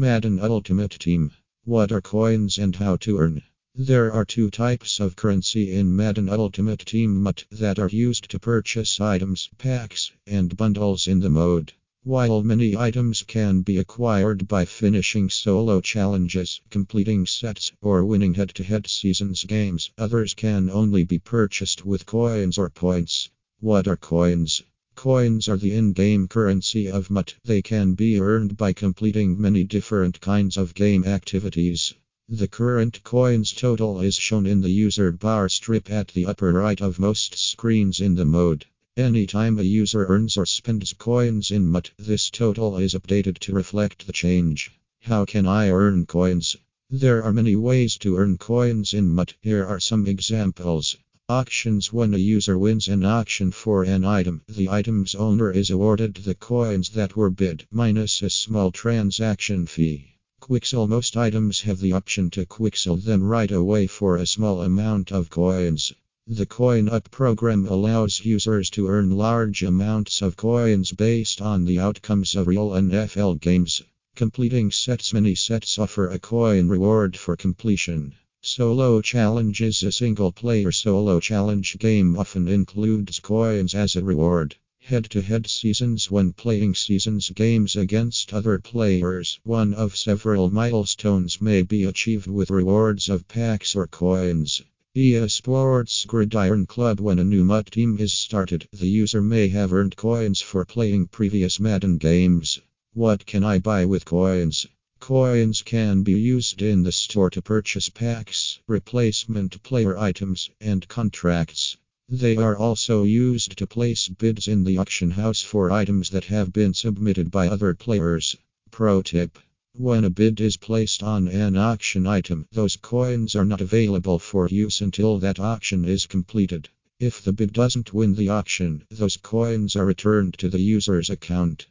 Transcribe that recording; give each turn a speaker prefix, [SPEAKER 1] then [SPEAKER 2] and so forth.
[SPEAKER 1] Madden Ultimate Team. What are coins and how to earn? There are two types of currency in Madden Ultimate Team MUT that are used to purchase items, packs, and bundles in the mode. While many items can be acquired by finishing solo challenges, completing sets, or winning head to head seasons games, others can only be purchased with coins or points. What are coins? Coins are the in game currency of MUT. They can be earned by completing many different kinds of game activities. The current coins total is shown in the user bar strip at the upper right of most screens in the mode. Anytime a user earns or spends coins in MUT, this total is updated to reflect the change. How can I earn coins? There are many ways to earn coins in MUT. Here are some examples. Auctions When a user wins an auction for an item, the item's owner is awarded the coins that were bid, minus a small transaction fee. Quicksell Most items have the option to quicksell them right away for a small amount of coins. The Coin Up program allows users to earn large amounts of coins based on the outcomes of real NFL games. Completing sets Many sets offer a coin reward for completion. Solo Challenges A single player solo challenge game often includes coins as a reward. Head to head seasons When playing seasons games against other players, one of several milestones may be achieved with rewards of packs or coins. EA Sports Gridiron Club When a new MUT team is started, the user may have earned coins for playing previous Madden games. What can I buy with coins? Coins can be used in the store to purchase packs, replacement player items, and contracts. They are also used to place bids in the auction house for items that have been submitted by other players. Pro tip when a bid is placed on an auction item, those coins are not available for use until that auction is completed. If the bid doesn't win the auction, those coins are returned to the user's account.